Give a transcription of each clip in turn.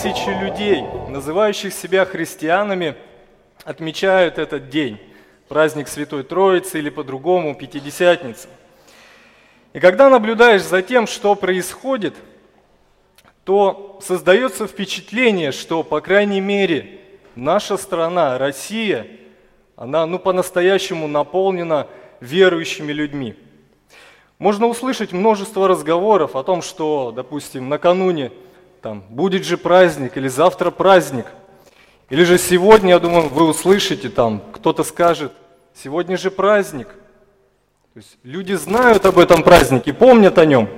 Тысячи людей, называющих себя христианами, отмечают этот день, праздник Святой Троицы или по-другому Пятидесятница. И когда наблюдаешь за тем, что происходит, то создается впечатление, что, по крайней мере, наша страна, Россия, она ну, по-настоящему наполнена верующими людьми. Можно услышать множество разговоров о том, что, допустим, накануне там, будет же праздник или завтра праздник. Или же сегодня, я думаю, вы услышите, там, кто-то скажет, сегодня же праздник. То есть люди знают об этом празднике, помнят о нем.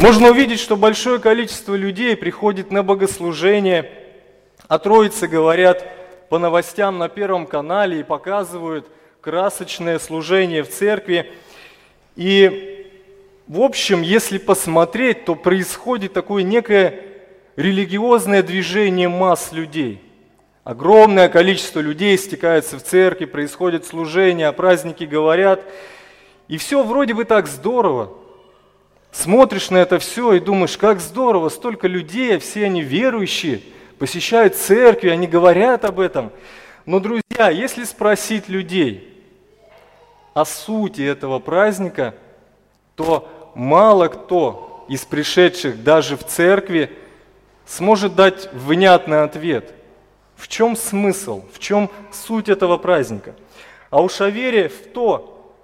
Можно увидеть, что большое количество людей приходит на богослужение, о Троице говорят по новостям на Первом канале и показывают красочное служение в церкви. И, в общем, если посмотреть, то происходит такое некое религиозное движение масс людей. Огромное количество людей стекается в церкви, происходит служение, о празднике говорят. И все вроде бы так здорово. Смотришь на это все и думаешь, как здорово, столько людей, все они верующие, посещают церкви, они говорят об этом. Но, друзья, если спросить людей о сути этого праздника, то мало кто из пришедших даже в церкви сможет дать внятный ответ. В чем смысл, в чем суть этого праздника? А уж о вере в то,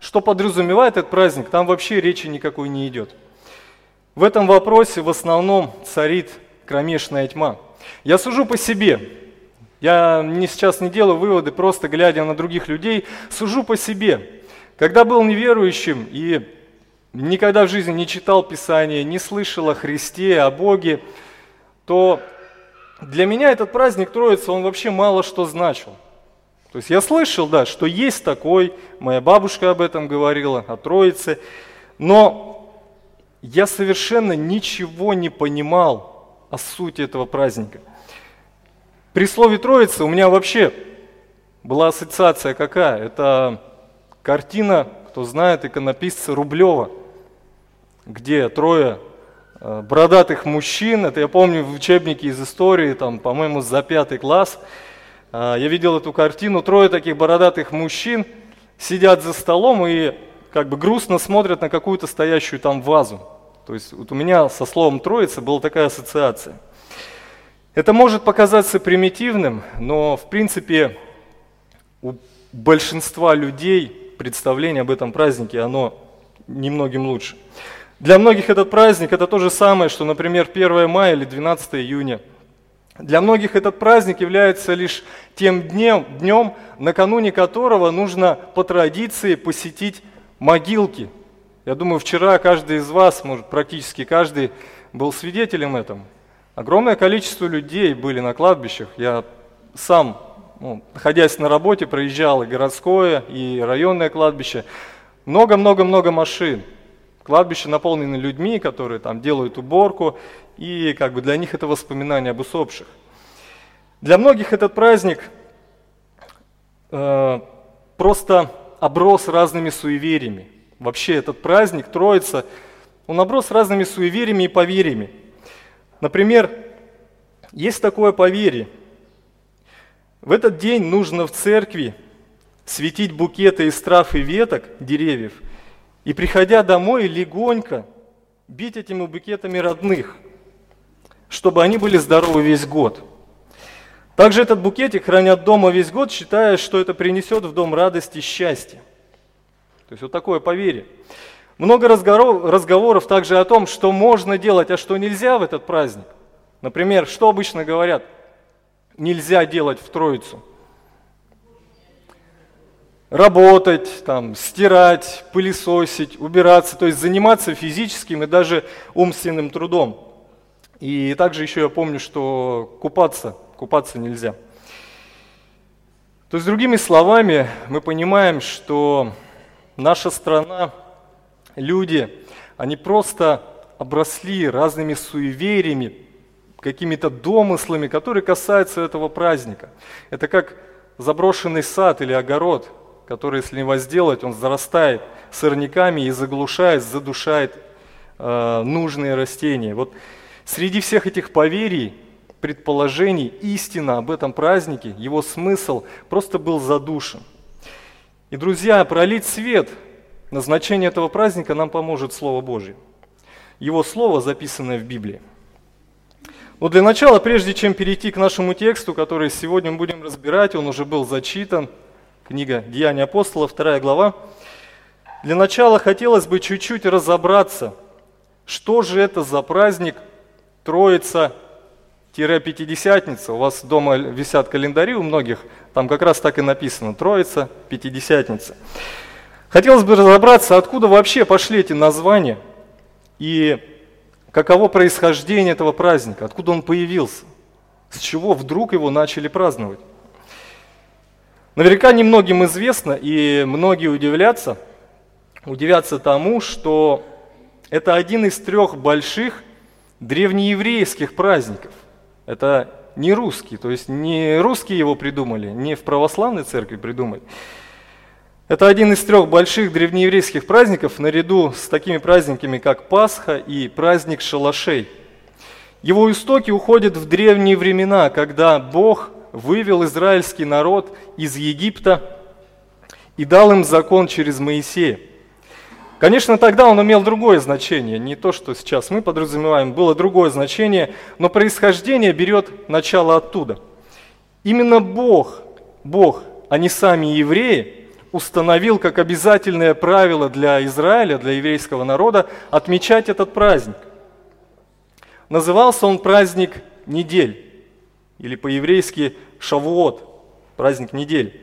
что подразумевает этот праздник, там вообще речи никакой не идет. В этом вопросе в основном царит кромешная тьма. Я сужу по себе. Я не, сейчас не делаю выводы, просто глядя на других людей, сужу по себе. Когда был неверующим и никогда в жизни не читал Писание, не слышал о Христе, о Боге, то для меня этот праздник Троицы, он вообще мало что значил. То есть я слышал, да, что есть такой, моя бабушка об этом говорила, о Троице, но я совершенно ничего не понимал о сути этого праздника. При слове Троица у меня вообще была ассоциация какая? Это картина, кто знает, иконописца Рублева – где трое э, бородатых мужчин, это я помню в учебнике из истории, там, по-моему, за пятый класс, э, я видел эту картину, трое таких бородатых мужчин сидят за столом и как бы грустно смотрят на какую-то стоящую там вазу. То есть вот у меня со словом «троица» была такая ассоциация. Это может показаться примитивным, но в принципе у большинства людей представление об этом празднике, оно немногим лучше. Для многих этот праздник это то же самое, что, например, 1 мая или 12 июня. Для многих этот праздник является лишь тем днем, днем, накануне которого нужно по традиции посетить могилки. Я думаю, вчера каждый из вас, может практически каждый, был свидетелем этому. Огромное количество людей были на кладбищах. Я сам, ну, находясь на работе, проезжал и городское, и районное кладбище. Много-много-много машин. Кладбище наполнено людьми, которые там делают уборку, и как бы для них это воспоминание об усопших. Для многих этот праздник э, просто оброс разными суевериями. Вообще этот праздник, Троица, он оброс разными суевериями и поверьями. Например, есть такое поверье. В этот день нужно в церкви светить букеты из трав и веток деревьев – и приходя домой, легонько бить этими букетами родных, чтобы они были здоровы весь год. Также этот букетик хранят дома весь год, считая, что это принесет в дом радость и счастье. То есть вот такое поверье. Много разговоров, разговоров также о том, что можно делать, а что нельзя в этот праздник. Например, что обычно говорят? Нельзя делать в Троицу – работать, там, стирать, пылесосить, убираться, то есть заниматься физическим и даже умственным трудом. И также еще я помню, что купаться, купаться нельзя. То есть, другими словами, мы понимаем, что наша страна, люди, они просто обросли разными суевериями, какими-то домыслами, которые касаются этого праздника. Это как заброшенный сад или огород – который, если не возделать, он зарастает сорняками и заглушает, задушает э, нужные растения. Вот Среди всех этих поверий, предположений, истина об этом празднике, его смысл просто был задушен. И, друзья, пролить свет на значение этого праздника нам поможет Слово Божье. Его Слово, записанное в Библии. Но для начала, прежде чем перейти к нашему тексту, который сегодня мы будем разбирать, он уже был зачитан, книга «Деяния апостола», вторая глава, для начала хотелось бы чуть-чуть разобраться, что же это за праздник Троица-Пятидесятница. У вас дома висят календари у многих, там как раз так и написано Троица, Пятидесятница. Хотелось бы разобраться, откуда вообще пошли эти названия и каково происхождение этого праздника, откуда он появился, с чего вдруг его начали праздновать. Наверняка немногим известно, и многие удивлятся, удивятся тому, что это один из трех больших древнееврейских праздников. Это не русский, то есть не русские его придумали, не в православной церкви придумали. Это один из трех больших древнееврейских праздников, наряду с такими праздниками, как Пасха и праздник шалашей. Его истоки уходят в древние времена, когда Бог вывел израильский народ из Египта и дал им закон через Моисея. Конечно, тогда он имел другое значение, не то, что сейчас мы подразумеваем, было другое значение, но происхождение берет начало оттуда. Именно Бог, Бог, а не сами евреи – установил как обязательное правило для Израиля, для еврейского народа, отмечать этот праздник. Назывался он праздник недель, или по-еврейски Шавуот, праздник недель.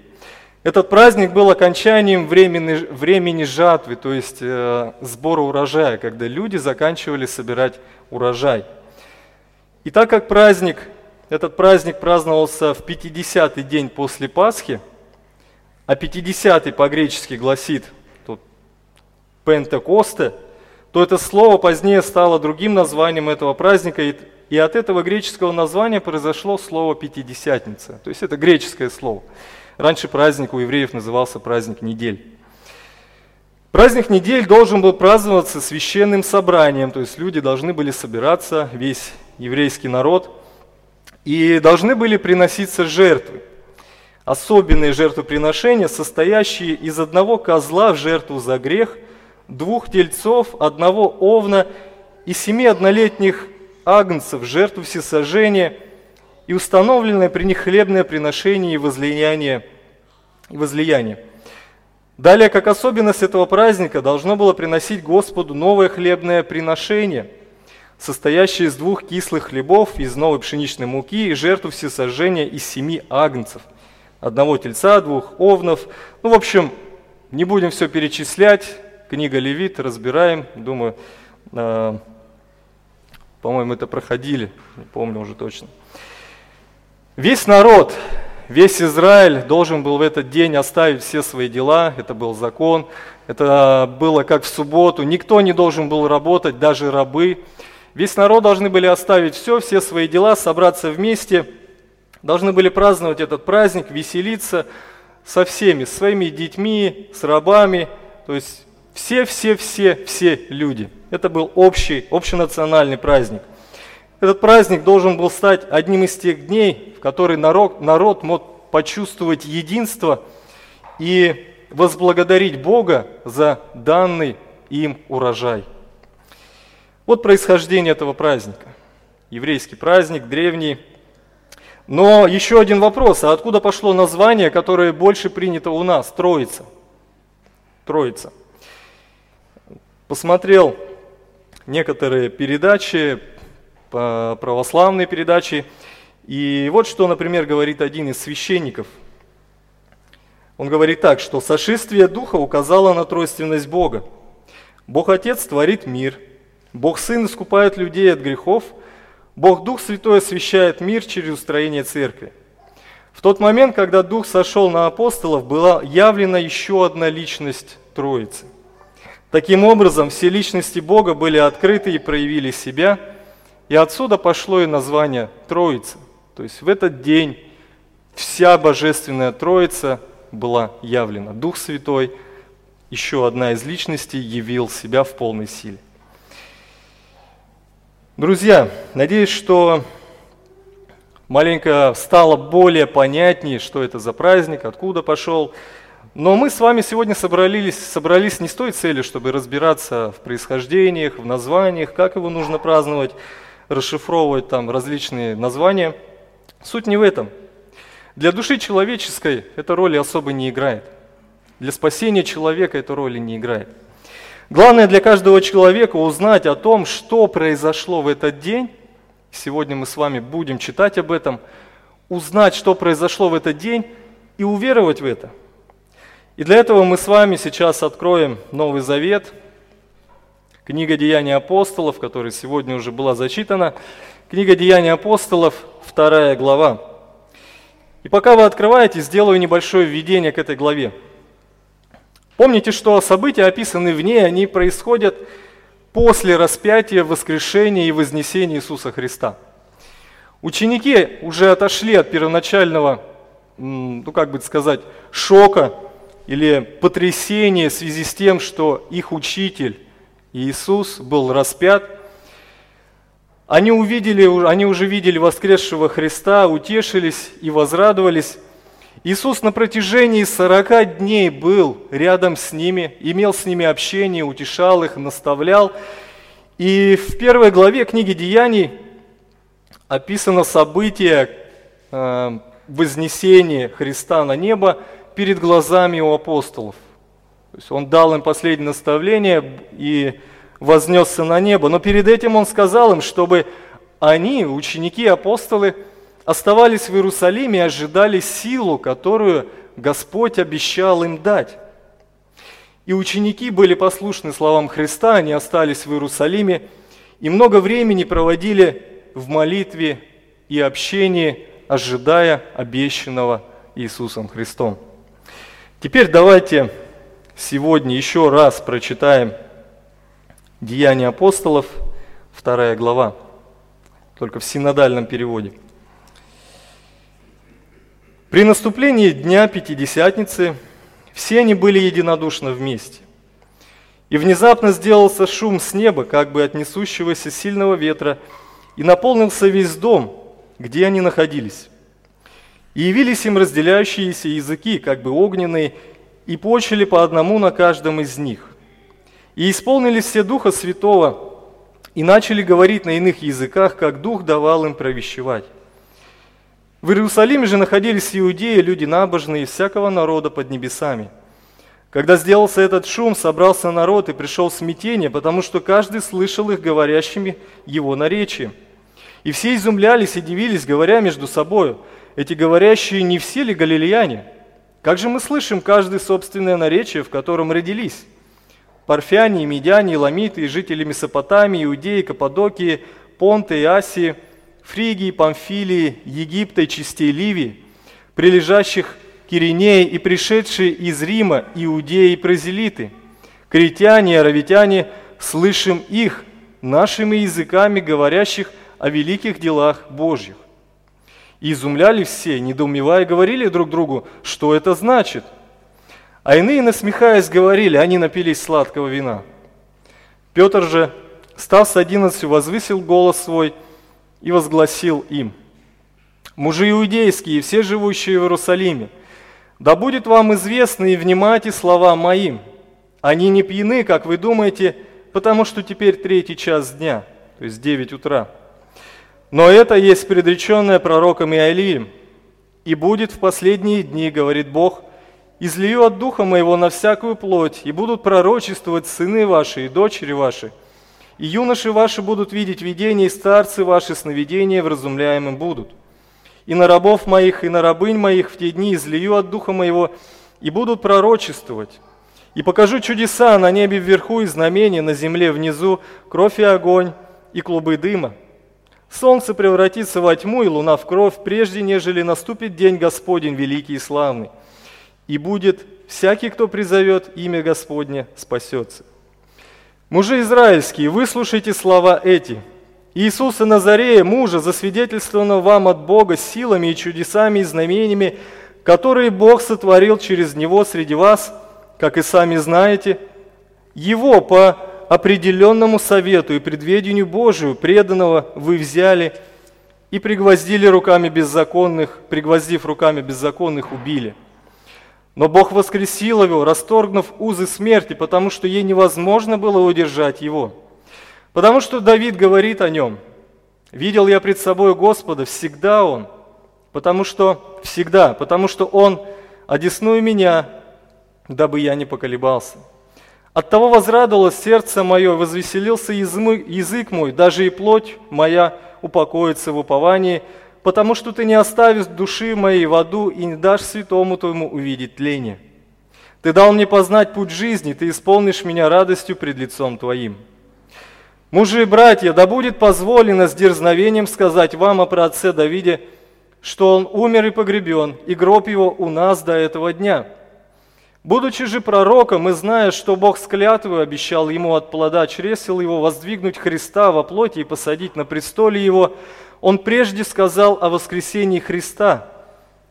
Этот праздник был окончанием времени, времени жатвы, то есть э, сбора урожая, когда люди заканчивали собирать урожай. И так как праздник, этот праздник праздновался в 50-й день после Пасхи – а 50 по-гречески гласит тут Пентекосте, то это слово позднее стало другим названием этого праздника, и от этого греческого названия произошло слово «пятидесятница». То есть это греческое слово. Раньше праздник у евреев назывался праздник недель. Праздник недель должен был праздноваться священным собранием, то есть люди должны были собираться, весь еврейский народ, и должны были приноситься жертвы особенные жертвоприношения, состоящие из одного козла в жертву за грех, двух тельцов, одного овна и семи однолетних агнцев жертву всесожжения и установленное при них хлебное приношение и возлияние. И возлияние. Далее, как особенность этого праздника, должно было приносить Господу новое хлебное приношение, состоящее из двух кислых хлебов, из новой пшеничной муки и жертву всесожжения из семи агнцев – одного тельца, двух овнов. Ну, в общем, не будем все перечислять. Книга Левит, разбираем. Думаю, э, по-моему, это проходили, не помню уже точно. Весь народ, весь Израиль должен был в этот день оставить все свои дела. Это был закон. Это было как в субботу. Никто не должен был работать, даже рабы. Весь народ должны были оставить все, все свои дела, собраться вместе – должны были праздновать этот праздник, веселиться со всеми, с своими детьми, с рабами, то есть все-все-все-все люди. Это был общий, общенациональный праздник. Этот праздник должен был стать одним из тех дней, в который народ, народ мог почувствовать единство и возблагодарить Бога за данный им урожай. Вот происхождение этого праздника. Еврейский праздник, древний, но еще один вопрос, а откуда пошло название, которое больше принято у нас, Троица? Троица. Посмотрел некоторые передачи, православные передачи, и вот что, например, говорит один из священников. Он говорит так, что сошествие Духа указало на тройственность Бога. Бог Отец творит мир, Бог Сын искупает людей от грехов – Бог Дух Святой освящает мир через устроение церкви. В тот момент, когда Дух сошел на апостолов, была явлена еще одна личность Троицы. Таким образом, все личности Бога были открыты и проявили себя, и отсюда пошло и название Троица. То есть в этот день вся Божественная Троица была явлена. Дух Святой, еще одна из личностей, явил себя в полной силе. Друзья, надеюсь, что маленько стало более понятнее, что это за праздник, откуда пошел. Но мы с вами сегодня собрались, собрались не с той целью, чтобы разбираться в происхождениях, в названиях, как его нужно праздновать, расшифровывать там различные названия. Суть не в этом. Для души человеческой эта роли особо не играет. Для спасения человека эта роли не играет. Главное для каждого человека узнать о том, что произошло в этот день. Сегодня мы с вами будем читать об этом. Узнать, что произошло в этот день и уверовать в это. И для этого мы с вами сейчас откроем Новый Завет, книга Деяний апостолов, которая сегодня уже была зачитана. Книга Деяний апостолов, вторая глава. И пока вы открываете, сделаю небольшое введение к этой главе. Помните, что события, описанные в ней, они происходят после распятия, воскрешения и вознесения Иисуса Христа. Ученики уже отошли от первоначального, ну как бы сказать, шока или потрясения в связи с тем, что их учитель Иисус был распят. Они, увидели, они уже видели воскресшего Христа, утешились и возрадовались. Иисус на протяжении 40 дней был рядом с ними, имел с ними общение, утешал их, наставлял. И в первой главе книги Деяний описано событие э, вознесения Христа на небо перед глазами у апостолов. То есть он дал им последнее наставление и вознесся на небо. Но перед этим он сказал им, чтобы они, ученики, апостолы, оставались в Иерусалиме и ожидали силу, которую Господь обещал им дать. И ученики были послушны словам Христа, они остались в Иерусалиме и много времени проводили в молитве и общении, ожидая обещанного Иисусом Христом. Теперь давайте сегодня еще раз прочитаем Деяния апостолов, вторая глава, только в синодальном переводе – при наступлении дня Пятидесятницы все они были единодушно вместе. И внезапно сделался шум с неба, как бы от несущегося сильного ветра, и наполнился весь дом, где они находились. И явились им разделяющиеся языки, как бы огненные, и почили по одному на каждом из них. И исполнились все Духа Святого, и начали говорить на иных языках, как Дух давал им провещевать. В Иерусалиме же находились иудеи, люди набожные всякого народа под небесами. Когда сделался этот шум, собрался народ и пришел смятение, потому что каждый слышал их говорящими его наречием. И все изумлялись и дивились, говоря между собою, эти говорящие не все ли галилеяне? Как же мы слышим каждый собственное наречие, в котором родились? Парфяне, медяне, ламиты, жители Месопотамии, Иудеи, Каппадокии, Понты и Асии – Фригии, Памфилии, Египта и частей Ливии, прилежащих к Иринее и пришедшие из Рима иудеи и празелиты, критяне и аравитяне, слышим их нашими языками, говорящих о великих делах Божьих. И изумляли все, недоумевая, говорили друг другу, что это значит. А иные, насмехаясь, говорили, они напились сладкого вина. Петр же, став с одиннадцатью, возвысил голос свой – и возгласил им, «Мужи иудейские, все живущие в Иерусалиме, да будет вам известно и внимайте слова моим. Они не пьяны, как вы думаете, потому что теперь третий час дня, то есть 9 утра. Но это есть предреченное пророком Иолием. И будет в последние дни, говорит Бог, излию от Духа Моего на всякую плоть, и будут пророчествовать сыны ваши и дочери ваши – и юноши ваши будут видеть видения, и старцы ваши сновидения вразумляемым будут. И на рабов моих, и на рабынь моих в те дни излию от духа моего, и будут пророчествовать. И покажу чудеса на небе вверху и знамения на земле внизу, кровь и огонь, и клубы дыма. Солнце превратится во тьму, и луна в кровь, прежде нежели наступит день Господень великий и славный. И будет всякий, кто призовет имя Господне, спасется. Мужи израильские, выслушайте слова эти. Иисуса Назарея, мужа, засвидетельствованного вам от Бога силами и чудесами и знамениями, которые Бог сотворил через Него среди вас, как и сами знаете, Его по определенному совету и предведению Божию преданного вы взяли и пригвоздили руками беззаконных, пригвоздив руками беззаконных, убили. Но Бог воскресил его, расторгнув узы смерти, потому что ей невозможно было удержать его. Потому что Давид говорит о нем. «Видел я пред собой Господа, всегда Он, потому что, всегда, потому что Он одесную меня, дабы я не поколебался». Оттого возрадовалось сердце мое, возвеселился язык мой, даже и плоть моя упокоится в уповании, потому что ты не оставишь души моей в аду и не дашь святому твоему увидеть тление. Ты дал мне познать путь жизни, ты исполнишь меня радостью пред лицом твоим. Мужи и братья, да будет позволено с дерзновением сказать вам о праотце Давиде, что он умер и погребен, и гроб его у нас до этого дня – Будучи же пророком и зная, что Бог с клятвой обещал ему от плода чресел его воздвигнуть Христа во плоти и посадить на престоле его, он прежде сказал о воскресении Христа,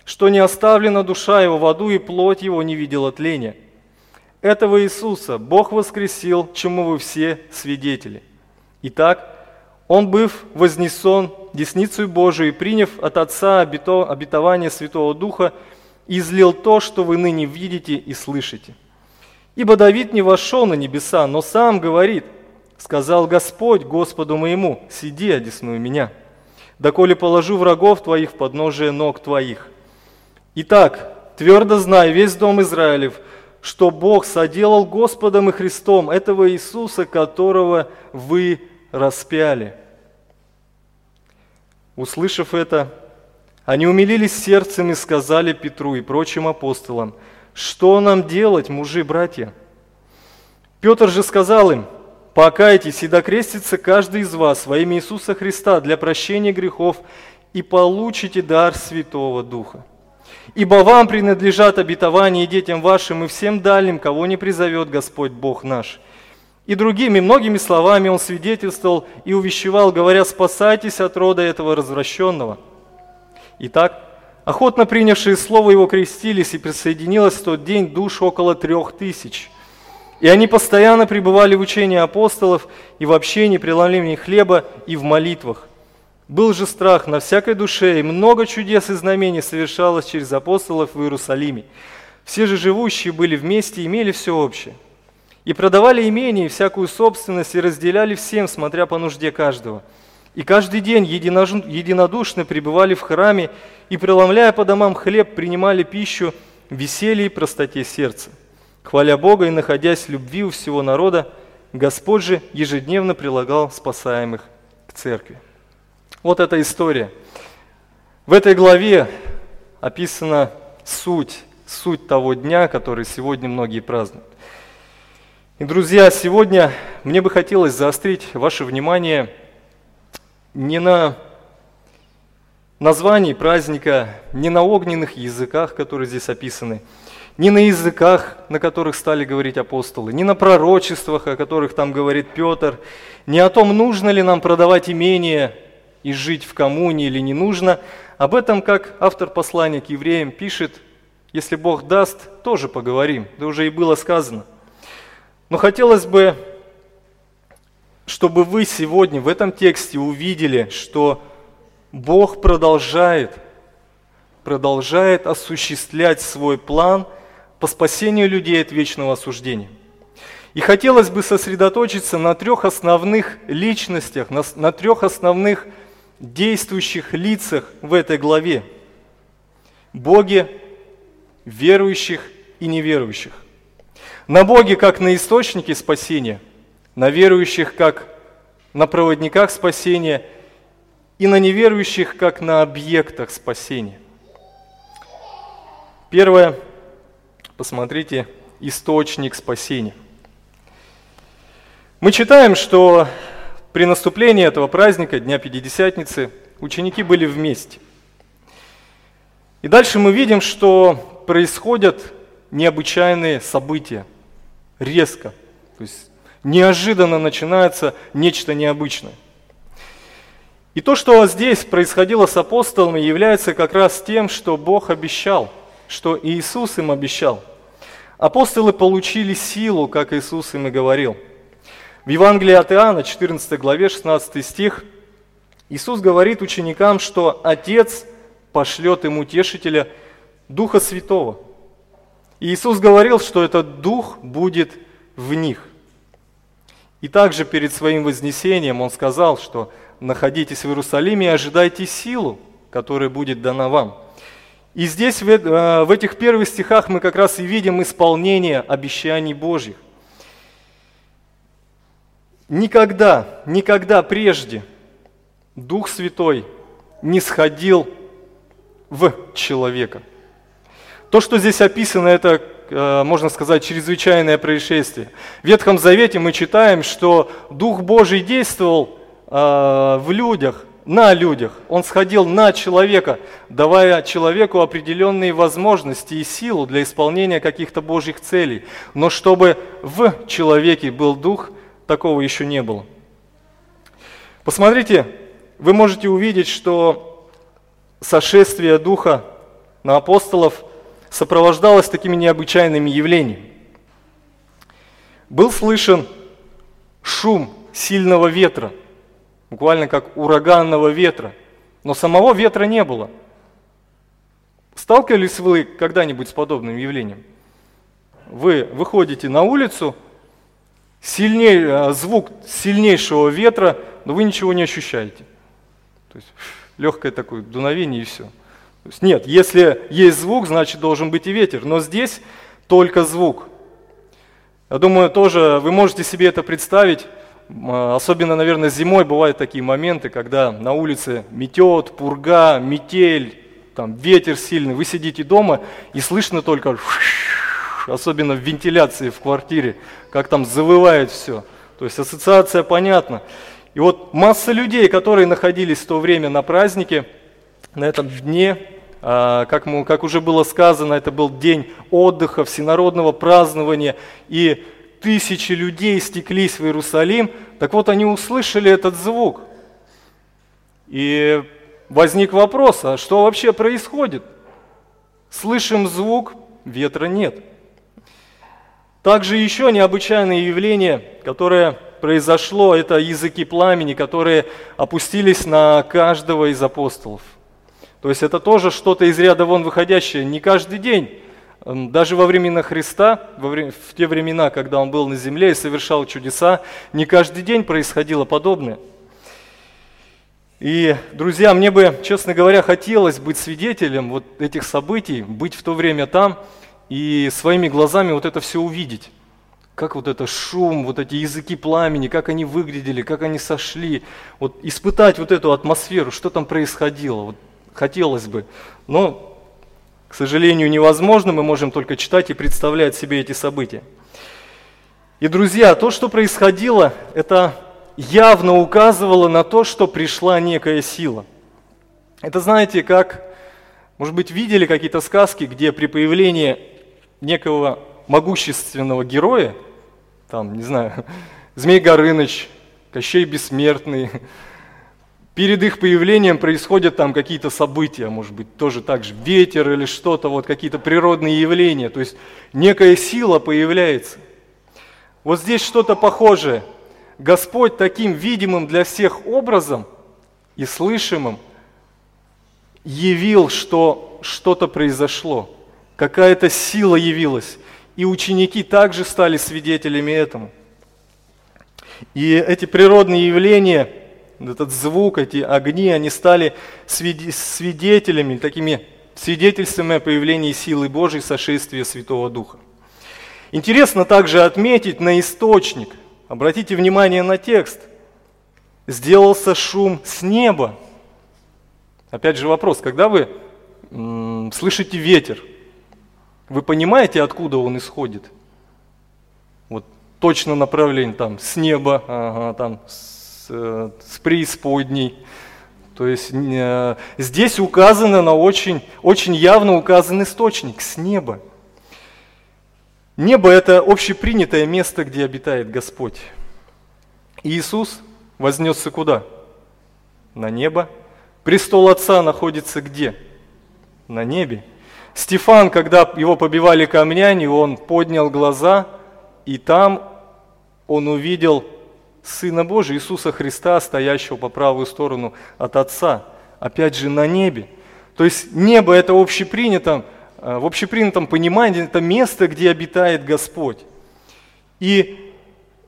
что не оставлена душа его в аду и плоть его не видела тления. Этого Иисуса Бог воскресил, чему вы все свидетели. Итак, Он, быв вознесен десницей Божией, приняв от Отца обетование Святого Духа, излил то, что вы ныне видите и слышите. Ибо Давид не вошел на небеса, но сам говорит, сказал Господь Господу моему, сиди, одесную меня, доколе положу врагов твоих в подножие ног твоих. Итак, твердо знай весь дом Израилев, что Бог соделал Господом и Христом этого Иисуса, которого вы распяли. Услышав это, они умилились сердцем и сказали Петру и прочим апостолам, «Что нам делать, мужи, братья?» Петр же сказал им, «Покайтесь и докрестится каждый из вас во имя Иисуса Христа для прощения грехов и получите дар Святого Духа. Ибо вам принадлежат обетования и детям вашим и всем дальним, кого не призовет Господь Бог наш». И другими многими словами он свидетельствовал и увещевал, говоря, «Спасайтесь от рода этого развращенного». Итак, охотно принявшие слово его крестились, и присоединилось в тот день душ около трех тысяч. И они постоянно пребывали в учении апостолов и в общении, преломлении хлеба и в молитвах. Был же страх на всякой душе, и много чудес и знамений совершалось через апостолов в Иерусалиме. Все же живущие были вместе и имели все общее. И продавали имение и всякую собственность, и разделяли всем, смотря по нужде каждого – и каждый день единодушно пребывали в храме и, преломляя по домам хлеб, принимали пищу в веселье и простоте сердца. Хваля Бога и находясь в любви у всего народа, Господь же ежедневно прилагал спасаемых к церкви. Вот эта история. В этой главе описана суть, суть того дня, который сегодня многие празднуют. И, друзья, сегодня мне бы хотелось заострить ваше внимание – не на названии праздника, не на огненных языках, которые здесь описаны, не на языках, на которых стали говорить апостолы, не на пророчествах, о которых там говорит Петр, не о том, нужно ли нам продавать имение и жить в коммуне или не нужно. Об этом, как автор послания к евреям пишет, если Бог даст, тоже поговорим, да уже и было сказано. Но хотелось бы чтобы вы сегодня в этом тексте увидели, что Бог продолжает, продолжает осуществлять свой план по спасению людей от вечного осуждения. И хотелось бы сосредоточиться на трех основных личностях, на, на трех основных действующих лицах в этой главе. Боге, верующих и неверующих. На Боге как на источнике спасения – на верующих как на проводниках спасения и на неверующих как на объектах спасения. Первое, посмотрите, источник спасения. Мы читаем, что при наступлении этого праздника, Дня Пятидесятницы, ученики были вместе. И дальше мы видим, что происходят необычайные события, резко. То есть неожиданно начинается нечто необычное. И то, что здесь происходило с апостолами, является как раз тем, что Бог обещал, что Иисус им обещал. Апостолы получили силу, как Иисус им и говорил. В Евангелии от Иоанна, 14 главе, 16 стих, Иисус говорит ученикам, что Отец пошлет им утешителя Духа Святого. И Иисус говорил, что этот Дух будет в них. И также перед своим вознесением Он сказал, что находитесь в Иерусалиме и ожидайте силу, которая будет дана вам. И здесь, в э, этих первых стихах, мы как раз и видим исполнение обещаний Божьих. Никогда, никогда прежде Дух Святой не сходил в человека. То, что здесь описано, это, можно сказать, чрезвычайное происшествие. В Ветхом Завете мы читаем, что Дух Божий действовал э, в людях, на людях. Он сходил на человека, давая человеку определенные возможности и силу для исполнения каких-то Божьих целей. Но чтобы в человеке был Дух, такого еще не было. Посмотрите, вы можете увидеть, что сошествие Духа на апостолов сопровождалось такими необычайными явлениями. Был слышен шум сильного ветра, буквально как ураганного ветра, но самого ветра не было. Сталкивались вы когда-нибудь с подобным явлением? Вы выходите на улицу – сильней, э, звук сильнейшего ветра, но вы ничего не ощущаете. То есть легкое такое дуновение и все. То есть, нет, если есть звук, значит должен быть и ветер, но здесь только звук. Я думаю, тоже вы можете себе это представить, особенно, наверное, зимой бывают такие моменты, когда на улице метет, пурга, метель, там ветер сильный, вы сидите дома и слышно только особенно в вентиляции в квартире, как там завывает все. То есть ассоциация понятна. И вот масса людей, которые находились в то время на празднике, на этом дне, как, мы, как уже было сказано, это был день отдыха, всенародного празднования, и тысячи людей стеклись в Иерусалим, так вот они услышали этот звук. И возник вопрос, а что вообще происходит? Слышим звук, ветра нет. Также еще необычайное явление, которое произошло, это языки пламени, которые опустились на каждого из апостолов. То есть это тоже что-то из ряда вон выходящее. Не каждый день, даже во времена Христа, в те времена, когда Он был на земле и совершал чудеса, не каждый день происходило подобное. И, друзья, мне бы, честно говоря, хотелось быть свидетелем вот этих событий, быть в то время там – и своими глазами вот это все увидеть. Как вот это шум, вот эти языки пламени, как они выглядели, как они сошли. Вот испытать вот эту атмосферу, что там происходило. Вот хотелось бы. Но, к сожалению, невозможно. Мы можем только читать и представлять себе эти события. И, друзья, то, что происходило, это явно указывало на то, что пришла некая сила. Это, знаете, как, может быть, видели какие-то сказки, где при появлении некого могущественного героя, там, не знаю, Змей Горыныч, Кощей Бессмертный, перед их появлением происходят там какие-то события, может быть, тоже так же, ветер или что-то, вот какие-то природные явления, то есть некая сила появляется. Вот здесь что-то похожее. Господь таким видимым для всех образом и слышимым явил, что что-то произошло – какая-то сила явилась. И ученики также стали свидетелями этому. И эти природные явления, этот звук, эти огни, они стали свидетелями, такими свидетельствами о появлении силы Божьей, сошествия Святого Духа. Интересно также отметить на источник. Обратите внимание на текст. Сделался шум с неба. Опять же вопрос, когда вы м- слышите ветер, вы понимаете, откуда он исходит? Вот точно направление там с неба, ага, там с, э, с преисподней. То есть э, здесь указано на очень, очень явно указан источник с неба. Небо – это общепринятое место, где обитает Господь. Иисус вознесся куда? На небо. Престол Отца находится где? На небе. Стефан, когда его побивали камнями, он поднял глаза, и там он увидел Сына Божия, Иисуса Христа, стоящего по правую сторону от Отца, опять же на небе. То есть небо это общепринято, э, в общепринятом понимании это место, где обитает Господь. И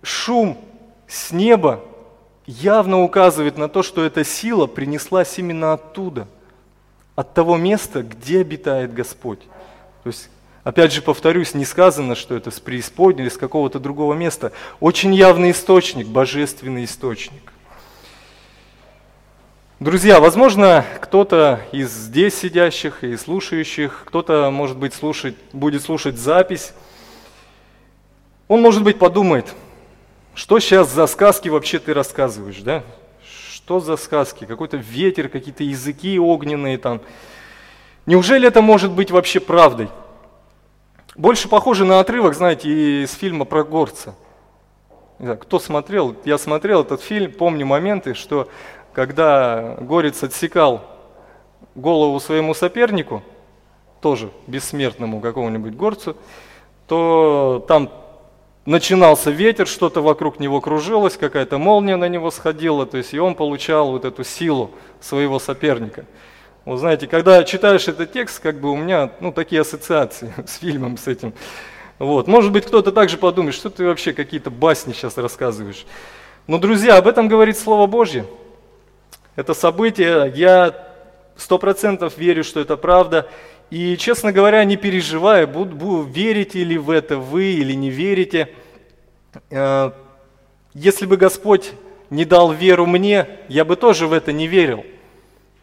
шум с неба явно указывает на то, что эта сила принеслась именно оттуда, от того места, где обитает Господь. То есть Опять же, повторюсь, не сказано, что это с преисподней или с какого-то другого места. Очень явный источник, божественный источник. Друзья, возможно, кто-то из здесь сидящих и слушающих, кто-то, может быть, слушать, будет слушать запись, он, может быть, подумает, что сейчас за сказки вообще ты рассказываешь, да? Что за сказки? Какой-то ветер, какие-то языки огненные там. Неужели это может быть вообще правдой? Больше похоже на отрывок, знаете, из фильма про горца. Кто смотрел? Я смотрел этот фильм, помню моменты, что когда горец отсекал голову своему сопернику, тоже бессмертному какому-нибудь горцу, то там начинался ветер, что-то вокруг него кружилось, какая-то молния на него сходила, то есть и он получал вот эту силу своего соперника. Вы знаете, когда читаешь этот текст, как бы у меня ну, такие ассоциации с фильмом, с этим. Вот. Может быть, кто-то также подумает, что ты вообще какие-то басни сейчас рассказываешь. Но, друзья, об этом говорит Слово Божье. Это событие, я сто процентов верю, что это правда. И, честно говоря, не переживая, буду, буду, верите ли в это вы или не верите. Э, если бы Господь не дал веру мне, я бы тоже в это не верил –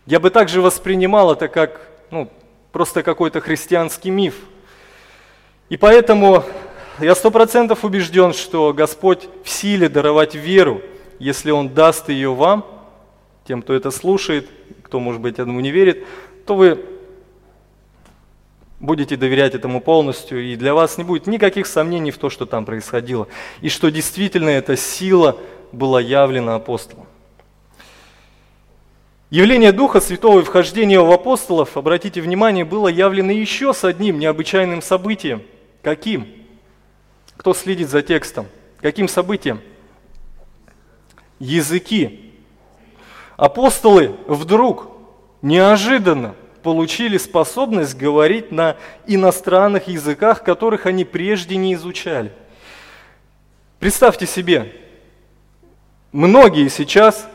я бы также воспринимал это как ну, просто какой-то христианский миф. И поэтому я сто процентов убежден, что Господь в силе даровать веру, если Он даст ее вам, тем, кто это слушает, кто, может быть, этому не верит, то вы будете доверять этому полностью, и для вас не будет никаких сомнений в то, что там происходило, и что действительно эта сила была явлена апостолам. Явление Духа Святого и вхождение в апостолов, обратите внимание, было явлено еще с одним необычайным событием. Каким? Кто следит за текстом? Каким событием? Языки. Апостолы вдруг, неожиданно, получили способность говорить на иностранных языках, которых они прежде не изучали. Представьте себе, многие сейчас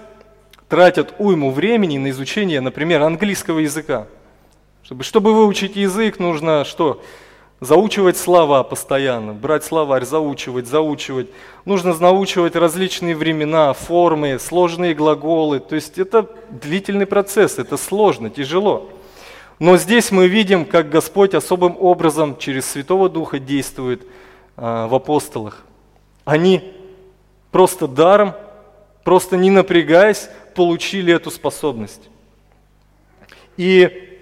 тратят уйму времени на изучение, например, английского языка. Чтобы, чтобы выучить язык, нужно что? Заучивать слова постоянно, брать словарь, заучивать, заучивать. Нужно заучивать различные времена, формы, сложные глаголы. То есть это длительный процесс, это сложно, тяжело. Но здесь мы видим, как Господь особым образом через Святого Духа действует а, в апостолах. Они просто даром, просто не напрягаясь, получили эту способность. И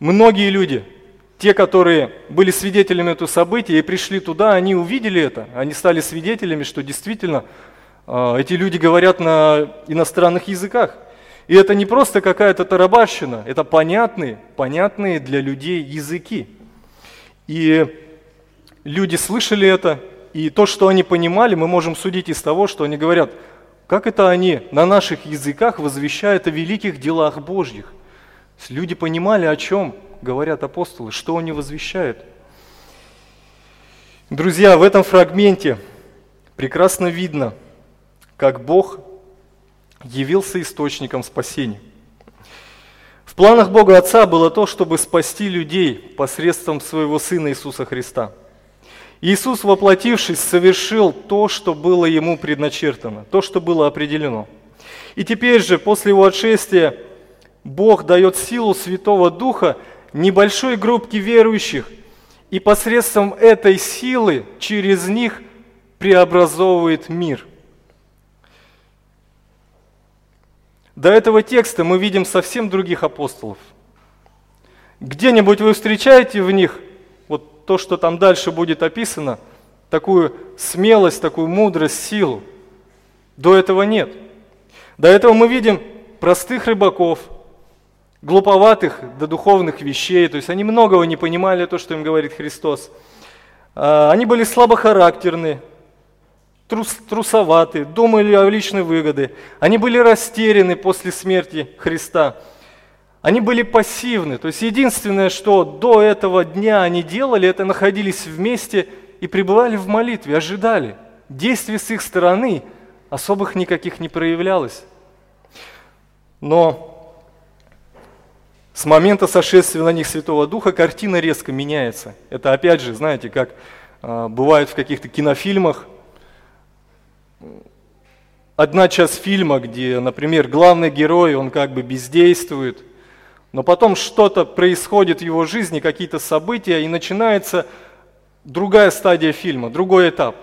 многие люди, те, которые были свидетелями этого события и пришли туда, они увидели это, они стали свидетелями, что действительно э, эти люди говорят на иностранных языках. И это не просто какая-то тарабарщина, это понятные, понятные для людей языки. И люди слышали это, и то, что они понимали, мы можем судить из того, что они говорят – как это они на наших языках возвещают о великих делах Божьих? Люди понимали, о чем говорят апостолы, что они возвещают. Друзья, в этом фрагменте прекрасно видно, как Бог явился источником спасения. В планах Бога Отца было то, чтобы спасти людей посредством своего Сына Иисуса Христа – Иисус, воплотившись, совершил то, что было ему предначертано, то, что было определено. И теперь же, после его отшествия, Бог дает силу Святого Духа небольшой группке верующих, и посредством этой силы через них преобразовывает мир. До этого текста мы видим совсем других апостолов. Где-нибудь вы встречаете в них то, что там дальше будет описано, такую смелость, такую мудрость, силу. До этого нет. До этого мы видим простых рыбаков, глуповатых до духовных вещей, то есть они многого не понимали, то, что им говорит Христос. А, они были слабохарактерны, трус, трусоваты, думали о личной выгоде. Они были растеряны после смерти Христа. Они были пассивны. То есть единственное, что до этого дня они делали, это находились вместе и пребывали в молитве, ожидали. Действий с их стороны особых никаких не проявлялось. Но с момента сошествия на них Святого Духа картина резко меняется. Это опять же, знаете, как э, бывает в каких-то кинофильмах. Одна часть фильма, где, например, главный герой, он как бы бездействует, но потом что-то происходит в его жизни, какие-то события, и начинается другая стадия фильма, другой этап.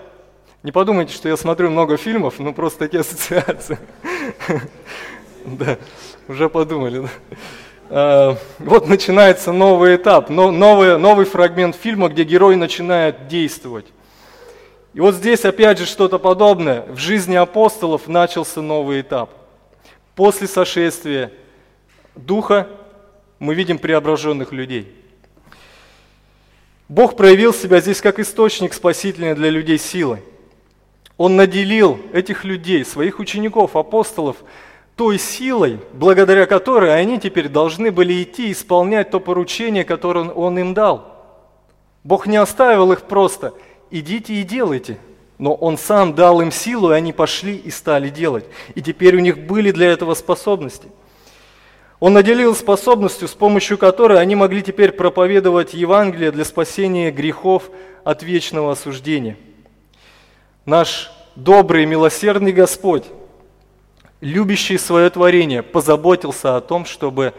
Не подумайте, что я смотрю много фильмов, ну просто такие ассоциации. Да, уже подумали. А, вот начинается новый этап, новый, фрагмент фильма, где герой начинает действовать. И вот здесь опять же что-то подобное. В жизни апостолов начался новый этап. После сошествия Духа мы видим преображенных людей. Бог проявил себя здесь как источник спасительный для людей силы. Он наделил этих людей, своих учеников, апостолов, той силой, благодаря которой они теперь должны были идти исполнять то поручение, которое Он им дал. Бог не оставил их просто «идите и делайте», но Он сам дал им силу, и они пошли и стали делать. И теперь у них были для этого способности – он наделил способностью, с помощью которой они могли теперь проповедовать Евангелие для спасения грехов от вечного осуждения. Наш добрый, милосердный Господь, любящий свое творение, позаботился о том, чтобы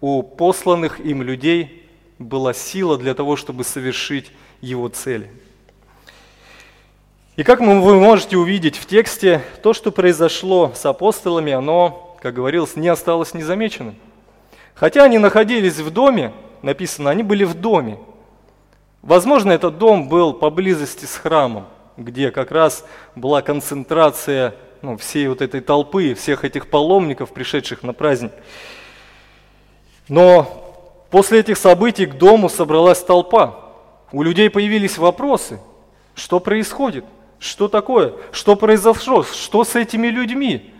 у посланных им людей была сила для того, чтобы совершить его цели. И как вы можете увидеть в тексте, то, что произошло с апостолами, оно как говорилось, не осталось незамеченным. Хотя они находились в доме, написано, они были в доме. Возможно, этот дом был поблизости с храмом, где как раз была концентрация ну, всей вот этой толпы, всех этих паломников, пришедших на праздник. Но после этих событий к дому собралась толпа. У людей появились вопросы. Что происходит? Что такое? Что произошло? Что с этими людьми?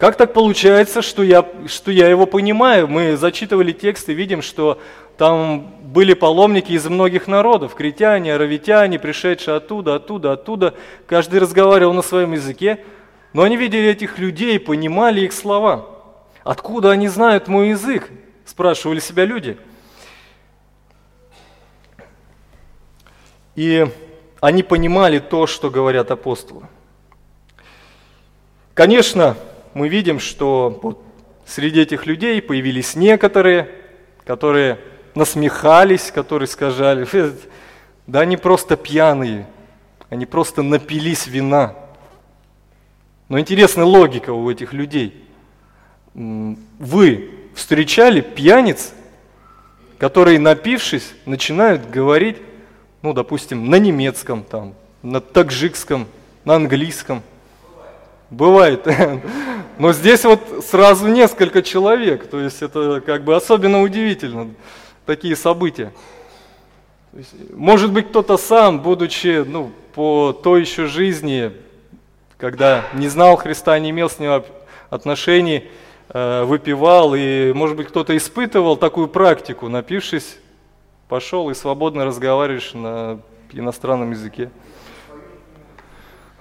Как так получается, что я, что я его понимаю? Мы зачитывали текст и видим, что там были паломники из многих народов, критяне, аравитяне, пришедшие оттуда, оттуда, оттуда. Каждый разговаривал на своем языке, но они видели этих людей, понимали их слова. Откуда они знают мой язык? Спрашивали себя люди. И они понимали то, что говорят апостолы. Конечно, мы видим, что вот среди этих людей появились некоторые, которые насмехались, которые сказали, да они просто пьяные, они просто напились вина. Но интересная логика у этих людей. Вы встречали пьяниц, которые, напившись, начинают говорить, ну, допустим, на немецком, там, на таджикском, на английском. Бывает. Но здесь вот сразу несколько человек, то есть это как бы особенно удивительно, такие события. Может быть, кто-то сам, будучи ну, по той еще жизни, когда не знал Христа, не имел с ним отношений, э, выпивал, и, может быть, кто-то испытывал такую практику, напившись, пошел и свободно разговариваешь на иностранном языке.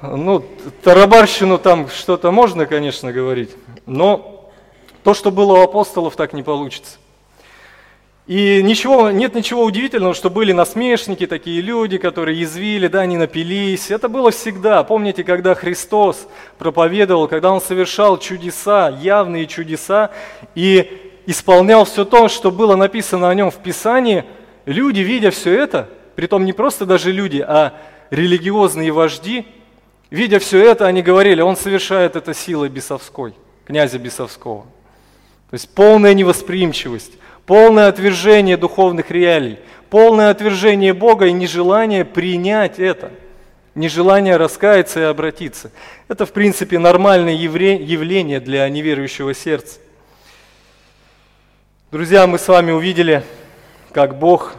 Ну, тарабарщину там что-то можно, конечно, говорить, но то, что было у апостолов, так не получится. И ничего, нет ничего удивительного, что были насмешники, такие люди, которые язвили, да, они напились. Это было всегда. Помните, когда Христос проповедовал, когда Он совершал чудеса, явные чудеса, и исполнял все то, что было написано о Нем в Писании, люди, видя все это, притом не просто даже люди, а религиозные вожди – Видя все это, они говорили, он совершает это силой бесовской, князя бесовского. То есть полная невосприимчивость, полное отвержение духовных реалий, полное отвержение Бога и нежелание принять это, нежелание раскаяться и обратиться. Это, в принципе, нормальное явление для неверующего сердца. Друзья, мы с вами увидели, как Бог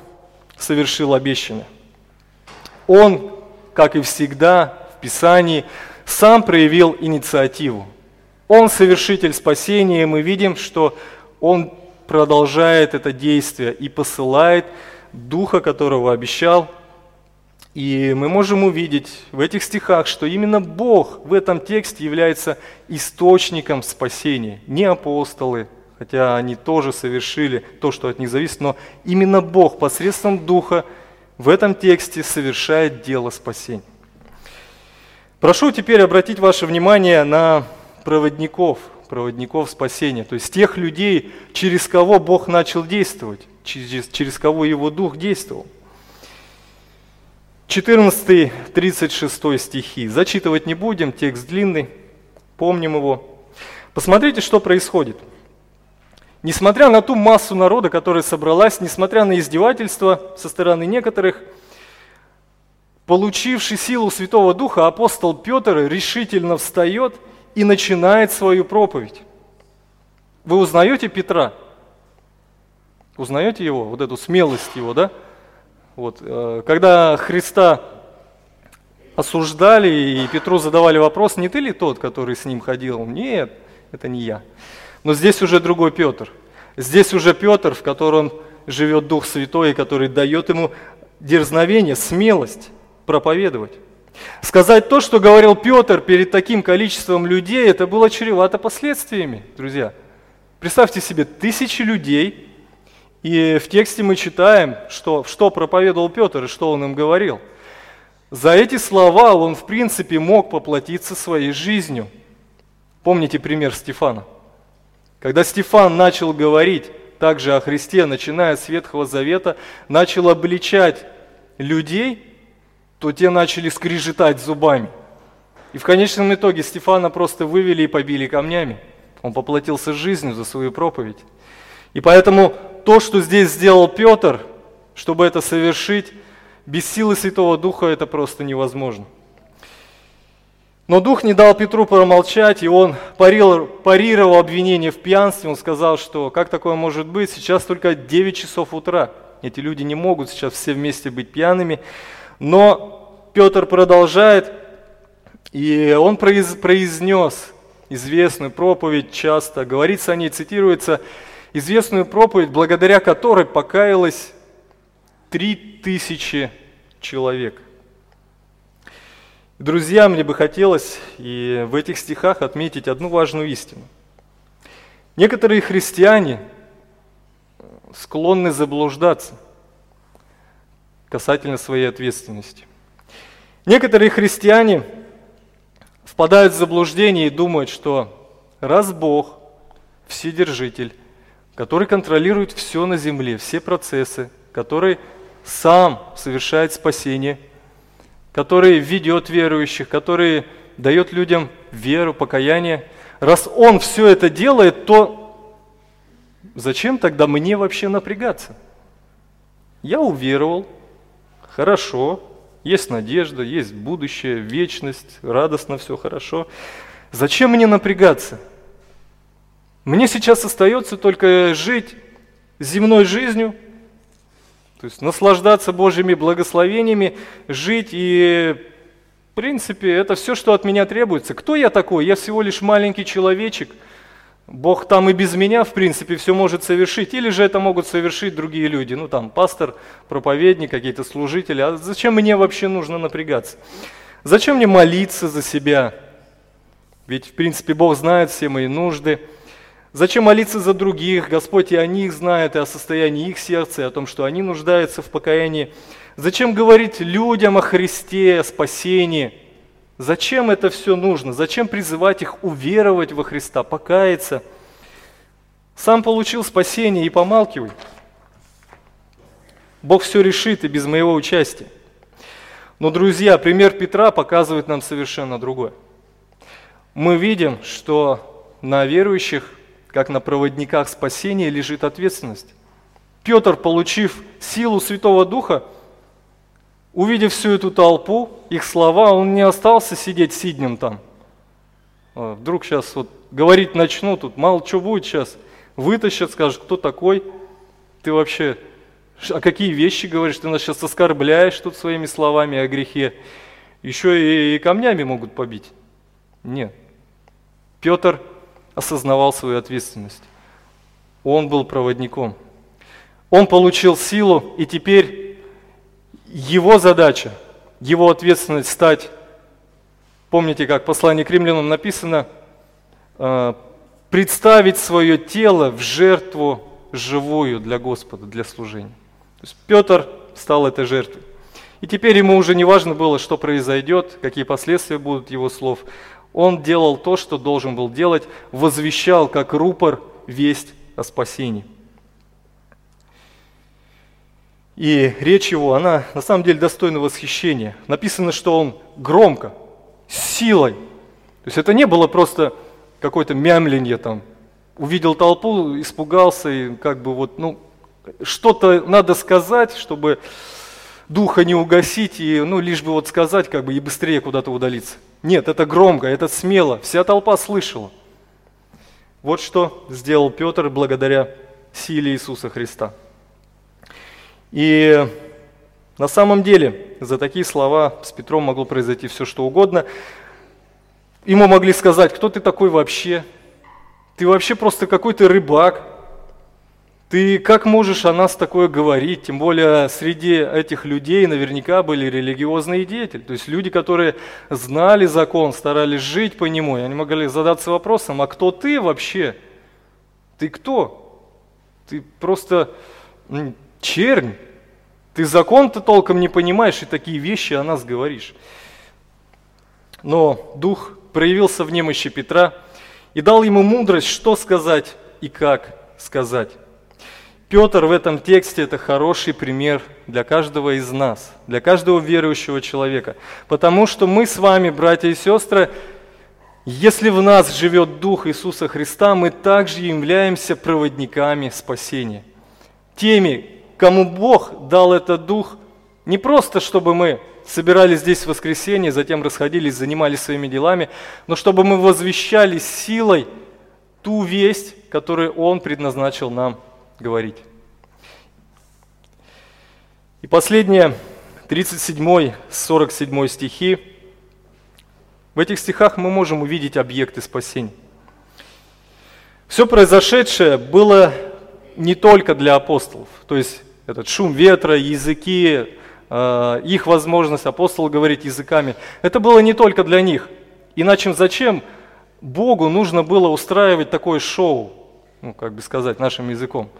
совершил обещанное. Он, как и всегда, Писании, сам проявил инициативу. Он совершитель спасения, и мы видим, что он продолжает это действие и посылает Духа, которого обещал. И мы можем увидеть в этих стихах, что именно Бог в этом тексте является источником спасения, не апостолы, хотя они тоже совершили то, что от них зависит, но именно Бог посредством Духа в этом тексте совершает дело спасения. Прошу теперь обратить ваше внимание на проводников, проводников спасения, то есть тех людей, через кого Бог начал действовать, через, через кого Его Дух действовал. 14-36 стихи. Зачитывать не будем, текст длинный, помним его. Посмотрите, что происходит. Несмотря на ту массу народа, которая собралась, несмотря на издевательства со стороны некоторых, получивший силу Святого Духа, апостол Петр решительно встает – и начинает свою проповедь. Вы узнаете Петра? Узнаете его, вот эту смелость его, да? Вот, э, когда Христа осуждали, и Петру задавали вопрос, не ты ли тот, который с ним ходил? Нет, это не я. Но здесь уже другой Петр. Здесь уже Петр, в котором живет Дух Святой, который дает ему дерзновение, смелость проповедовать. Сказать то, что говорил Петр перед таким количеством людей, это было чревато последствиями, друзья. Представьте себе, тысячи людей, и в тексте мы читаем, что, что проповедовал Петр и что он им говорил. За эти слова он, в принципе, мог поплатиться своей жизнью. Помните пример Стефана? Когда Стефан начал говорить также о Христе, начиная с Ветхого Завета, начал обличать людей – то те начали скрежетать зубами. И в конечном итоге Стефана просто вывели и побили камнями. Он поплатился жизнью за свою проповедь. И поэтому то, что здесь сделал Петр, чтобы это совершить, без силы Святого Духа это просто невозможно. Но Дух не дал Петру промолчать, и он парил, парировал обвинение в пьянстве. Он сказал, что как такое может быть, сейчас только 9 часов утра. Эти люди не могут сейчас все вместе быть пьяными. Но Петр продолжает, и он произнес известную проповедь часто, говорится о ней, цитируется, известную проповедь, благодаря которой покаялось три тысячи человек. Друзья, мне бы хотелось и в этих стихах отметить одну важную истину. Некоторые христиане склонны заблуждаться – касательно своей ответственности. Некоторые христиане впадают в заблуждение и думают, что раз Бог, Вседержитель, который контролирует все на земле, все процессы, который сам совершает спасение, который ведет верующих, который дает людям веру, покаяние, раз Он все это делает, то зачем тогда мне вообще напрягаться? Я уверовал, Хорошо, есть надежда, есть будущее, вечность, радостно все хорошо. Зачем мне напрягаться? Мне сейчас остается только жить земной жизнью, то есть наслаждаться Божьими благословениями, жить и, в принципе, это все, что от меня требуется. Кто я такой? Я всего лишь маленький человечек – Бог там и без меня, в принципе, все может совершить. Или же это могут совершить другие люди. Ну, там, пастор, проповедник, какие-то служители. А зачем мне вообще нужно напрягаться? Зачем мне молиться за себя? Ведь, в принципе, Бог знает все мои нужды. Зачем молиться за других? Господь и о них знает, и о состоянии их сердца, и о том, что они нуждаются в покаянии. Зачем говорить людям о Христе, о спасении? Зачем это все нужно? Зачем призывать их уверовать во Христа, покаяться? Сам получил спасение и помалкивай. Бог все решит и без моего участия. Но, друзья, пример Петра показывает нам совершенно другое. Мы видим, что на верующих, как на проводниках спасения, лежит ответственность. Петр, получив силу Святого Духа, Увидев всю эту толпу, их слова, он не остался сидеть сиднем там. А, вдруг сейчас вот говорить начну, тут мало что будет сейчас. Вытащат, скажут, кто такой? Ты вообще, а какие вещи говоришь? Ты нас сейчас оскорбляешь тут своими словами о грехе. еще и камнями могут побить. Нет. Петр осознавал свою ответственность. Он был проводником. Он получил силу, и теперь его задача, его ответственность стать, помните, как в послании к римлянам написано, э, представить свое тело в жертву живую для Господа, для служения. То есть Петр стал этой жертвой. И теперь ему уже не важно было, что произойдет, какие последствия будут его слов. Он делал то, что должен был делать, возвещал как рупор весть о спасении. И речь его, она на самом деле достойна восхищения. Написано, что он громко, с силой. То есть это не было просто какое-то мямленье там. Увидел толпу, испугался и как бы вот, ну, что-то надо сказать, чтобы духа не угасить и, ну, лишь бы вот сказать, как бы и быстрее куда-то удалиться. Нет, это громко, это смело, вся толпа слышала. Вот что сделал Петр благодаря силе Иисуса Христа. И на самом деле за такие слова с Петром могло произойти все, что угодно. Ему могли сказать, кто ты такой вообще? Ты вообще просто какой-то рыбак. Ты как можешь о нас такое говорить? Тем более среди этих людей наверняка были религиозные деятели. То есть люди, которые знали закон, старались жить по нему. И они могли задаться вопросом, а кто ты вообще? Ты кто? Ты просто чернь. Ты закон-то толком не понимаешь и такие вещи о нас говоришь. Но Дух проявился в немощи Петра и дал ему мудрость, что сказать и как сказать. Петр в этом тексте – это хороший пример для каждого из нас, для каждого верующего человека. Потому что мы с вами, братья и сестры, если в нас живет Дух Иисуса Христа, мы также являемся проводниками спасения. Теми, кому Бог дал этот дух, не просто чтобы мы собирались здесь в воскресенье, затем расходились, занимались своими делами, но чтобы мы возвещали силой ту весть, которую Он предназначил нам говорить. И последнее, 37 47 стихи. В этих стихах мы можем увидеть объекты спасения. Все произошедшее было не только для апостолов. То есть этот шум ветра, языки, э, их возможность апостол говорить языками. Это было не только для них. Иначе зачем Богу нужно было устраивать такое шоу, ну, как бы сказать, нашим языком?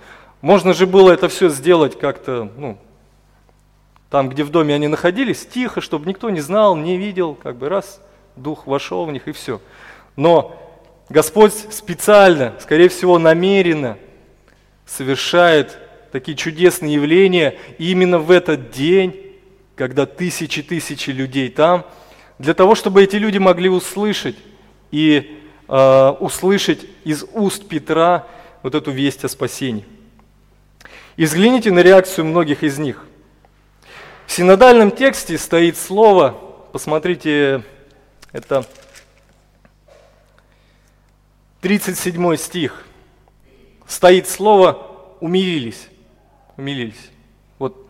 Можно же было это все сделать как-то, ну, там, где в доме они находились, тихо, чтобы никто не знал, не видел, как бы раз, дух вошел в них и все. Но Господь специально, скорее всего, намеренно совершает такие чудесные явления именно в этот день, когда тысячи-тысячи людей там, для того, чтобы эти люди могли услышать и э, услышать из уст Петра вот эту весть о спасении. И взгляните на реакцию многих из них. В синодальном тексте стоит слово, посмотрите, это 37 стих, стоит слово «умилились» умилились. Вот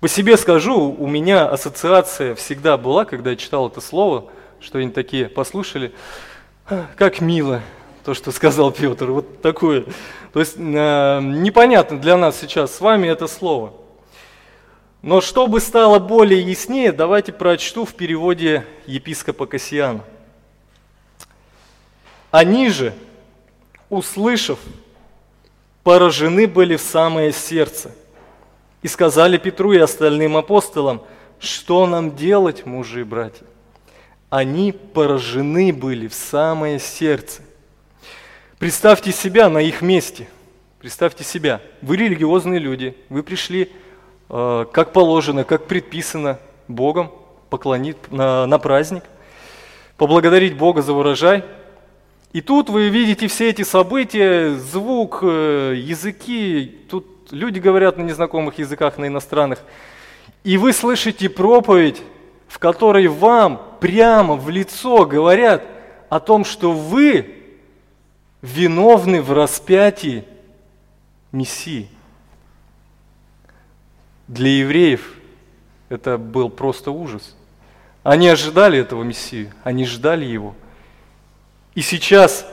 по себе скажу, у меня ассоциация всегда была, когда я читал это слово, что они такие послушали, как мило то, что сказал Петр, вот такое. То есть э, непонятно для нас сейчас с вами это слово. Но чтобы стало более яснее, давайте прочту в переводе епископа Кассиана. Они же, услышав поражены были в самое сердце. И сказали Петру и остальным апостолам, что нам делать, мужи и братья? Они поражены были в самое сердце. Представьте себя на их месте. Представьте себя. Вы религиозные люди. Вы пришли, э, как положено, как предписано Богом, поклонить на, на праздник, поблагодарить Бога за урожай – и тут вы видите все эти события, звук, э, языки, тут люди говорят на незнакомых языках, на иностранных. И вы слышите проповедь, в которой вам прямо в лицо говорят о том, что вы виновны в распятии Мессии. Для евреев это был просто ужас. Они ожидали этого Мессию, они ждали его. И сейчас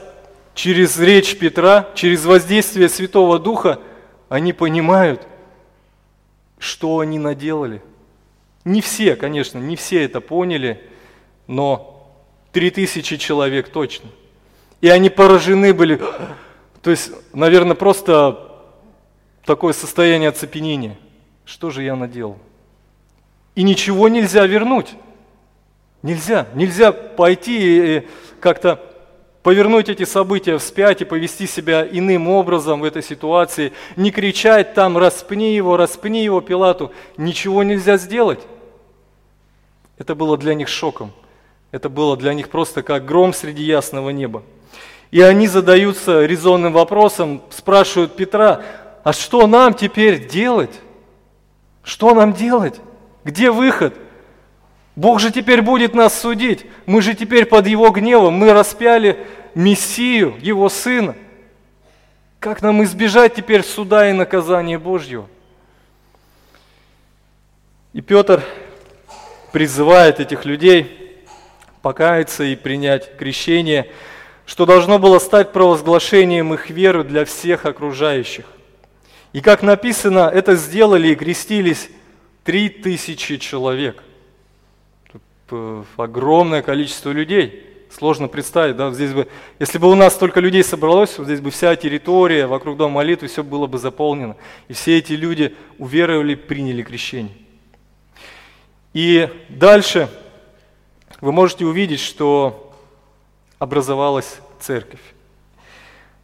через речь Петра, через воздействие Святого Духа, они понимают, что они наделали. Не все, конечно, не все это поняли, но три тысячи человек точно. И они поражены были. То есть, наверное, просто такое состояние оцепенения. Что же я наделал? И ничего нельзя вернуть. Нельзя. Нельзя пойти и как-то повернуть эти события вспять и повести себя иным образом в этой ситуации, не кричать там «распни его, распни его, Пилату», ничего нельзя сделать. Это было для них шоком. Это было для них просто как гром среди ясного неба. И они задаются резонным вопросом, спрашивают Петра, а что нам теперь делать? Что нам делать? Где выход? Бог же теперь будет нас судить. Мы же теперь под Его гневом. Мы распяли Мессию, Его Сына. Как нам избежать теперь суда и наказания Божьего? И Петр призывает этих людей покаяться и принять крещение, что должно было стать провозглашением их веры для всех окружающих. И как написано, это сделали и крестились три тысячи человек – огромное количество людей. Сложно представить, да, здесь бы, если бы у нас столько людей собралось, вот здесь бы вся территория вокруг дома молитвы, все было бы заполнено. И все эти люди уверовали, приняли крещение. И дальше вы можете увидеть, что образовалась церковь.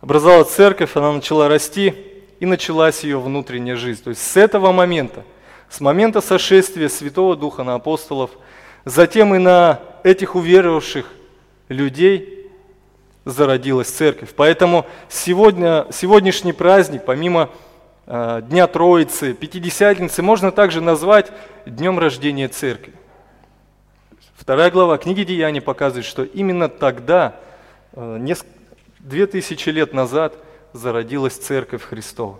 Образовалась церковь, она начала расти, и началась ее внутренняя жизнь. То есть с этого момента, с момента сошествия Святого Духа на апостолов – Затем и на этих уверовавших людей зародилась церковь. Поэтому сегодня, сегодняшний праздник, помимо э, Дня Троицы, Пятидесятницы, можно также назвать Днем рождения церкви. Вторая глава книги Деяний показывает, что именно тогда, э, две тысячи лет назад, зародилась церковь Христова.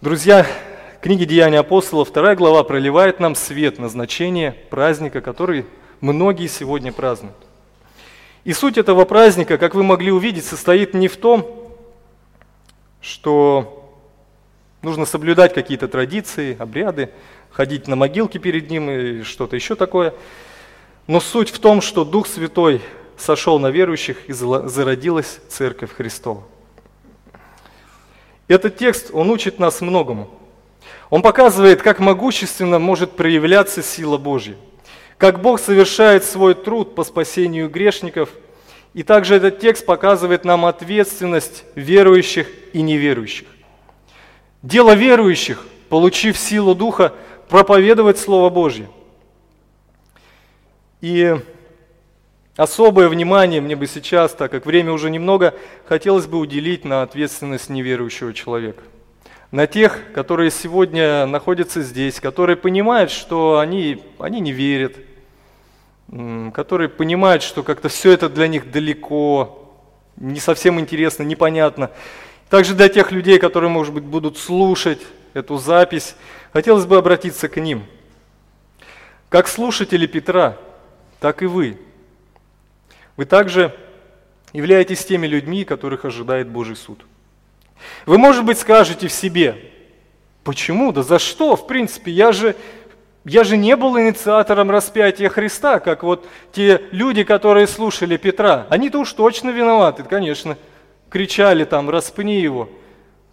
Друзья, книге Деяния апостолов, вторая глава проливает нам свет на значение праздника, который многие сегодня празднуют. И суть этого праздника, как вы могли увидеть, состоит не в том, что нужно соблюдать какие-то традиции, обряды, ходить на могилки перед ним и что-то еще такое. Но суть в том, что Дух Святой сошел на верующих и зародилась Церковь Христова. Этот текст, он учит нас многому – он показывает, как могущественно может проявляться сила Божья, как Бог совершает свой труд по спасению грешников, и также этот текст показывает нам ответственность верующих и неверующих. Дело верующих, получив силу Духа, проповедовать Слово Божье. И особое внимание мне бы сейчас, так как время уже немного, хотелось бы уделить на ответственность неверующего человека на тех, которые сегодня находятся здесь, которые понимают, что они, они не верят, которые понимают, что как-то все это для них далеко, не совсем интересно, непонятно. Также для тех людей, которые, может быть, будут слушать эту запись, хотелось бы обратиться к ним. Как слушатели Петра, так и вы. Вы также являетесь теми людьми, которых ожидает Божий суд. Вы, может быть, скажете в себе, почему, да за что, в принципе, я же, я же не был инициатором распятия Христа, как вот те люди, которые слушали Петра. Они-то уж точно виноваты, конечно, кричали там, распни его.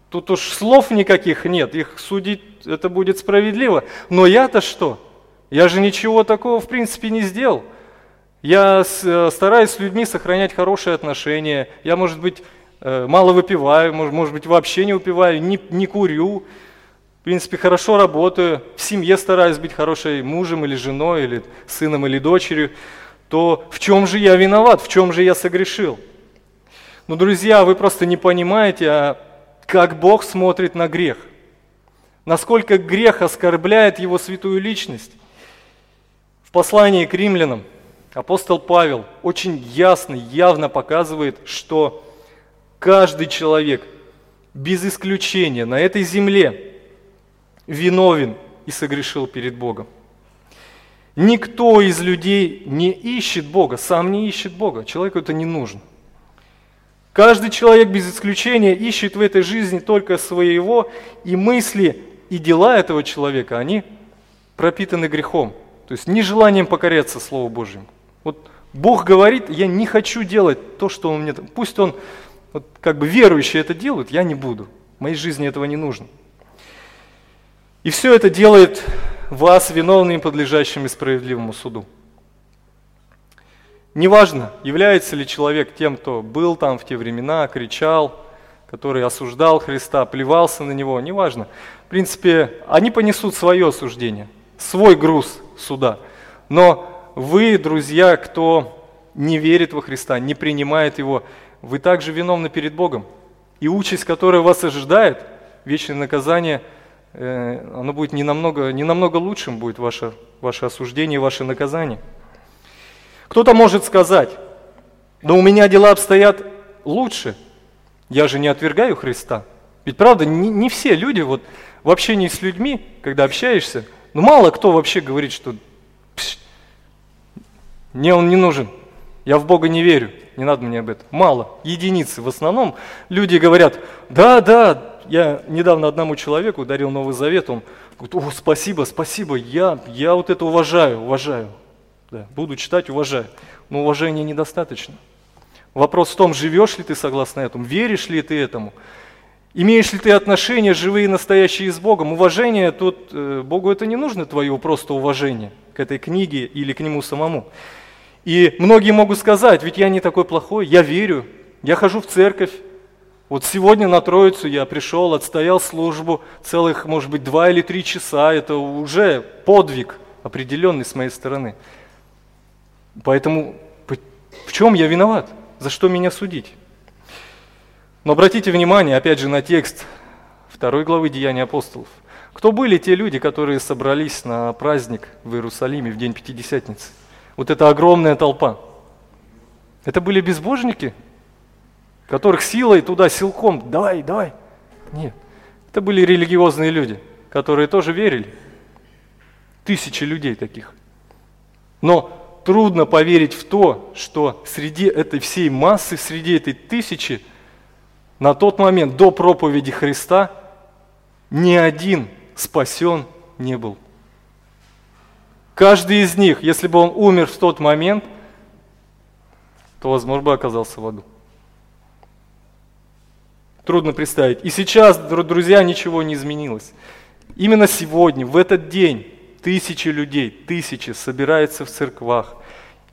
Тут уж слов никаких нет, их судить это будет справедливо. Но я-то что? Я же ничего такого в принципе не сделал. Я э, стараюсь с людьми сохранять хорошие отношения. Я, может быть, мало выпиваю, может, может быть, вообще не выпиваю, не, не курю, в принципе, хорошо работаю, в семье стараюсь быть хорошей мужем или женой, или сыном или дочерью, то в чем же я виноват, в чем же я согрешил? Ну, друзья, вы просто не понимаете, а как Бог смотрит на грех. Насколько грех оскорбляет Его святую личность. В послании к римлянам апостол Павел очень ясно, явно показывает, что Каждый человек, без исключения, на этой земле виновен и согрешил перед Богом. Никто из людей не ищет Бога, сам не ищет Бога. Человеку это не нужно. Каждый человек без исключения ищет в этой жизни только своего, и мысли и дела этого человека, они пропитаны грехом. То есть нежеланием покоряться Слову Божьему. Вот Бог говорит, я не хочу делать то, что Он мне... Пусть Он, вот как бы верующие это делают, я не буду. В моей жизни этого не нужно. И все это делает вас виновным, подлежащим справедливому суду. Неважно, является ли человек тем, кто был там в те времена, кричал, который осуждал Христа, плевался на Него, неважно. В принципе, они понесут свое осуждение, свой груз суда. Но вы, друзья, кто не верит во Христа, не принимает Его, вы также виновны перед Богом. И участь, которая вас ожидает, вечное наказание, э, оно будет не намного, не намного лучшим будет ваше, ваше осуждение, ваше наказание. Кто-то может сказать, да у меня дела обстоят лучше, я же не отвергаю Христа. Ведь правда, не, не все люди вот в общении с людьми, когда общаешься, ну мало кто вообще говорит, что мне он не нужен, я в Бога не верю, не надо мне об этом. Мало, единицы. В основном люди говорят, да, да, я недавно одному человеку дарил Новый Завет, он говорит, о, спасибо, спасибо, я, я вот это уважаю, уважаю. Да, буду читать, уважаю. Но уважения недостаточно. Вопрос в том, живешь ли ты согласно этому, веришь ли ты этому, имеешь ли ты отношения живые и настоящие с Богом. Уважение тут, э, Богу это не нужно, твое просто уважение к этой книге или к Нему самому. И многие могут сказать, ведь я не такой плохой, я верю, я хожу в церковь. Вот сегодня на Троицу я пришел, отстоял службу целых, может быть, два или три часа. Это уже подвиг определенный с моей стороны. Поэтому в чем я виноват? За что меня судить? Но обратите внимание, опять же, на текст второй главы Деяния апостолов. Кто были те люди, которые собрались на праздник в Иерусалиме в день Пятидесятницы? Вот эта огромная толпа. Это были безбожники, которых силой туда, силком, давай, давай. Нет, это были религиозные люди, которые тоже верили. Тысячи людей таких. Но трудно поверить в то, что среди этой всей массы, среди этой тысячи, на тот момент до проповеди Христа ни один спасен не был. Каждый из них, если бы он умер в тот момент, то, возможно, бы оказался в аду. Трудно представить. И сейчас, друзья, ничего не изменилось. Именно сегодня, в этот день, тысячи людей, тысячи собираются в церквах,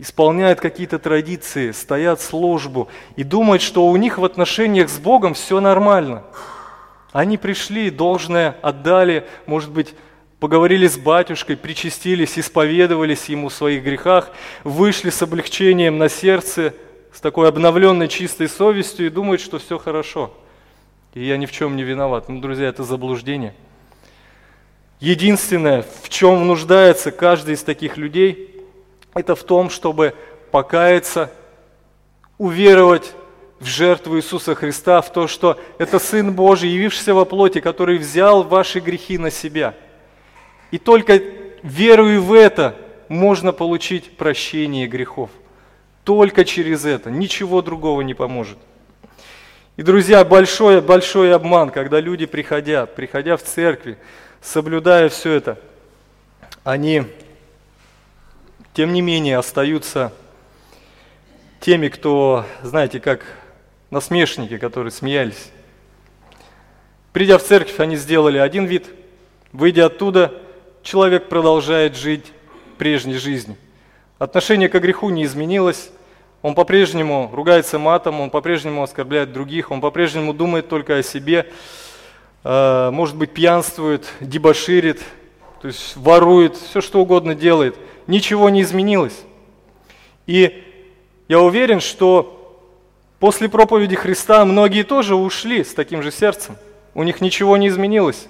исполняют какие-то традиции, стоят службу и думают, что у них в отношениях с Богом все нормально. Они пришли, должное отдали, может быть, поговорили с батюшкой, причастились, исповедовались ему в своих грехах, вышли с облегчением на сердце, с такой обновленной чистой совестью и думают, что все хорошо. И я ни в чем не виноват. Ну, друзья, это заблуждение – Единственное, в чем нуждается каждый из таких людей, это в том, чтобы покаяться, уверовать в жертву Иисуса Христа, в то, что это Сын Божий, явившийся во плоти, который взял ваши грехи на себя. И только веруя в это, можно получить прощение грехов. Только через это, ничего другого не поможет. И, друзья, большой, большой обман, когда люди приходят, приходя в церкви, соблюдая все это, они, тем не менее, остаются теми, кто, знаете, как насмешники, которые смеялись. Придя в церковь, они сделали один вид, выйдя оттуда, человек продолжает жить прежней жизнью. Отношение к греху не изменилось, он по-прежнему ругается матом, он по-прежнему оскорбляет других, он по-прежнему думает только о себе, Э, может быть, пьянствует, дебоширит, то есть ворует, все что угодно делает. Ничего не изменилось. И я уверен, что после проповеди Христа многие тоже ушли с таким же сердцем. У них ничего не изменилось.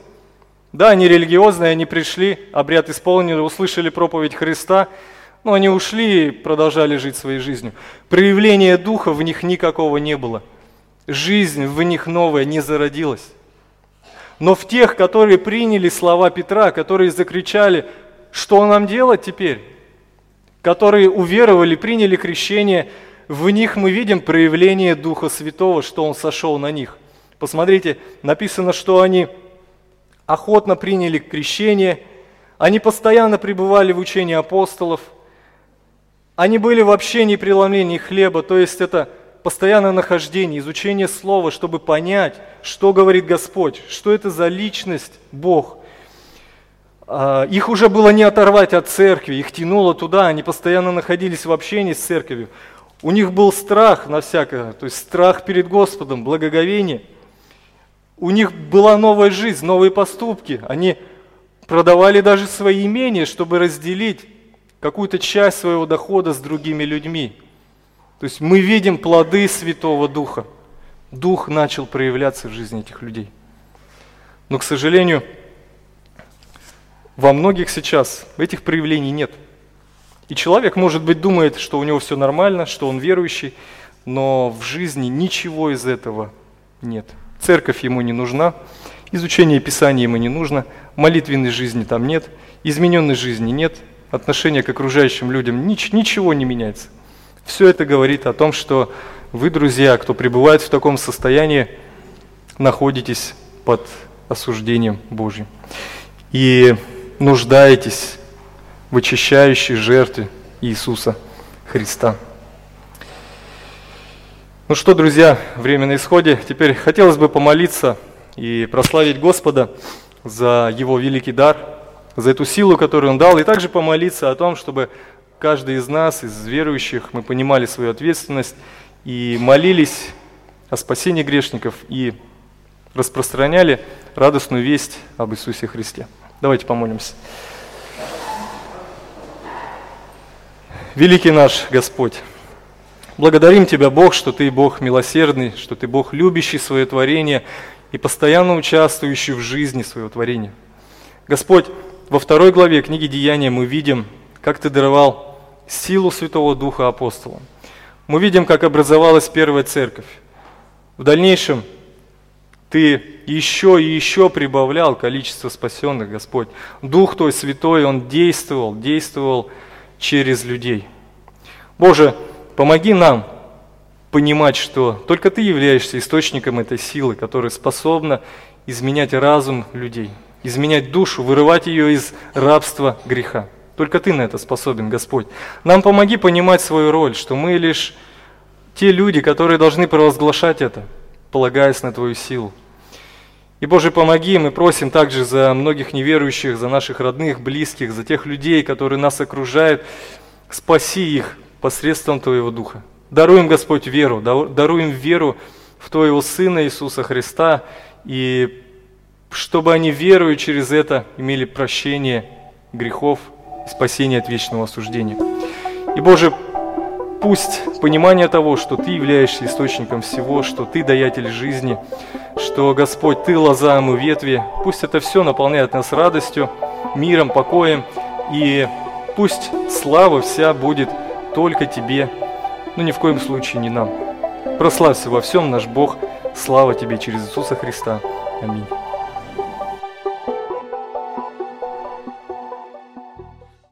Да, они религиозные, они пришли, обряд исполнили, услышали проповедь Христа, но они ушли и продолжали жить своей жизнью. Проявления духа в них никакого не было. Жизнь в них новая не зародилась. Но в тех, которые приняли слова Петра, которые закричали, что нам делать теперь? которые уверовали, приняли крещение, в них мы видим проявление Духа Святого, что Он сошел на них. Посмотрите, написано, что они охотно приняли крещение, они постоянно пребывали в учении апостолов, они были в общении преломлении хлеба, то есть это постоянное нахождение, изучение Слова, чтобы понять, что говорит Господь, что это за личность Бог. А, их уже было не оторвать от церкви, их тянуло туда, они постоянно находились в общении с церковью. У них был страх на всякое, то есть страх перед Господом, благоговение. У них была новая жизнь, новые поступки. Они продавали даже свои имения, чтобы разделить какую-то часть своего дохода с другими людьми. То есть мы видим плоды Святого Духа. Дух начал проявляться в жизни этих людей. Но, к сожалению, во многих сейчас этих проявлений нет. И человек, может быть, думает, что у него все нормально, что он верующий, но в жизни ничего из этого нет. Церковь ему не нужна, изучение Писания ему не нужно, молитвенной жизни там нет, измененной жизни нет, отношения к окружающим людям, ничего не меняется. Все это говорит о том, что вы, друзья, кто пребывает в таком состоянии, находитесь под осуждением Божьим. И нуждаетесь в очищающей жертве Иисуса Христа. Ну что, друзья, время на исходе. Теперь хотелось бы помолиться и прославить Господа за Его великий дар, за эту силу, которую Он дал, и также помолиться о том, чтобы каждый из нас, из верующих, мы понимали свою ответственность и молились о спасении грешников и распространяли радостную весть об Иисусе Христе. Давайте помолимся. Великий наш Господь, благодарим Тебя, Бог, что Ты Бог милосердный, что Ты Бог любящий свое творение и постоянно участвующий в жизни своего творения. Господь, во второй главе книги Деяния мы видим, как Ты даровал силу Святого Духа апостолам. Мы видим, как образовалась первая церковь. В дальнейшем Ты еще и еще прибавлял количество спасенных, Господь. Дух Твой Святой, Он действовал, действовал через людей. Боже, помоги нам понимать, что только Ты являешься источником этой силы, которая способна изменять разум людей, изменять душу, вырывать ее из рабства греха. Только Ты на это способен, Господь. Нам помоги понимать свою роль, что мы лишь те люди, которые должны провозглашать это, полагаясь на Твою силу. И, Боже, помоги, мы просим также за многих неверующих, за наших родных, близких, за тех людей, которые нас окружают. Спаси их посредством Твоего Духа. Даруем, Господь, веру, даруем веру в Твоего Сына Иисуса Христа, и чтобы они, веруя через это, имели прощение грехов спасение от вечного осуждения. И, Боже, пусть понимание того, что Ты являешься источником всего, что Ты даятель жизни, что, Господь, Ты лоза, мы ветви, пусть это все наполняет нас радостью, миром, покоем, и пусть слава вся будет только Тебе, но ни в коем случае не нам. Прославься во всем наш Бог, слава Тебе через Иисуса Христа. Аминь.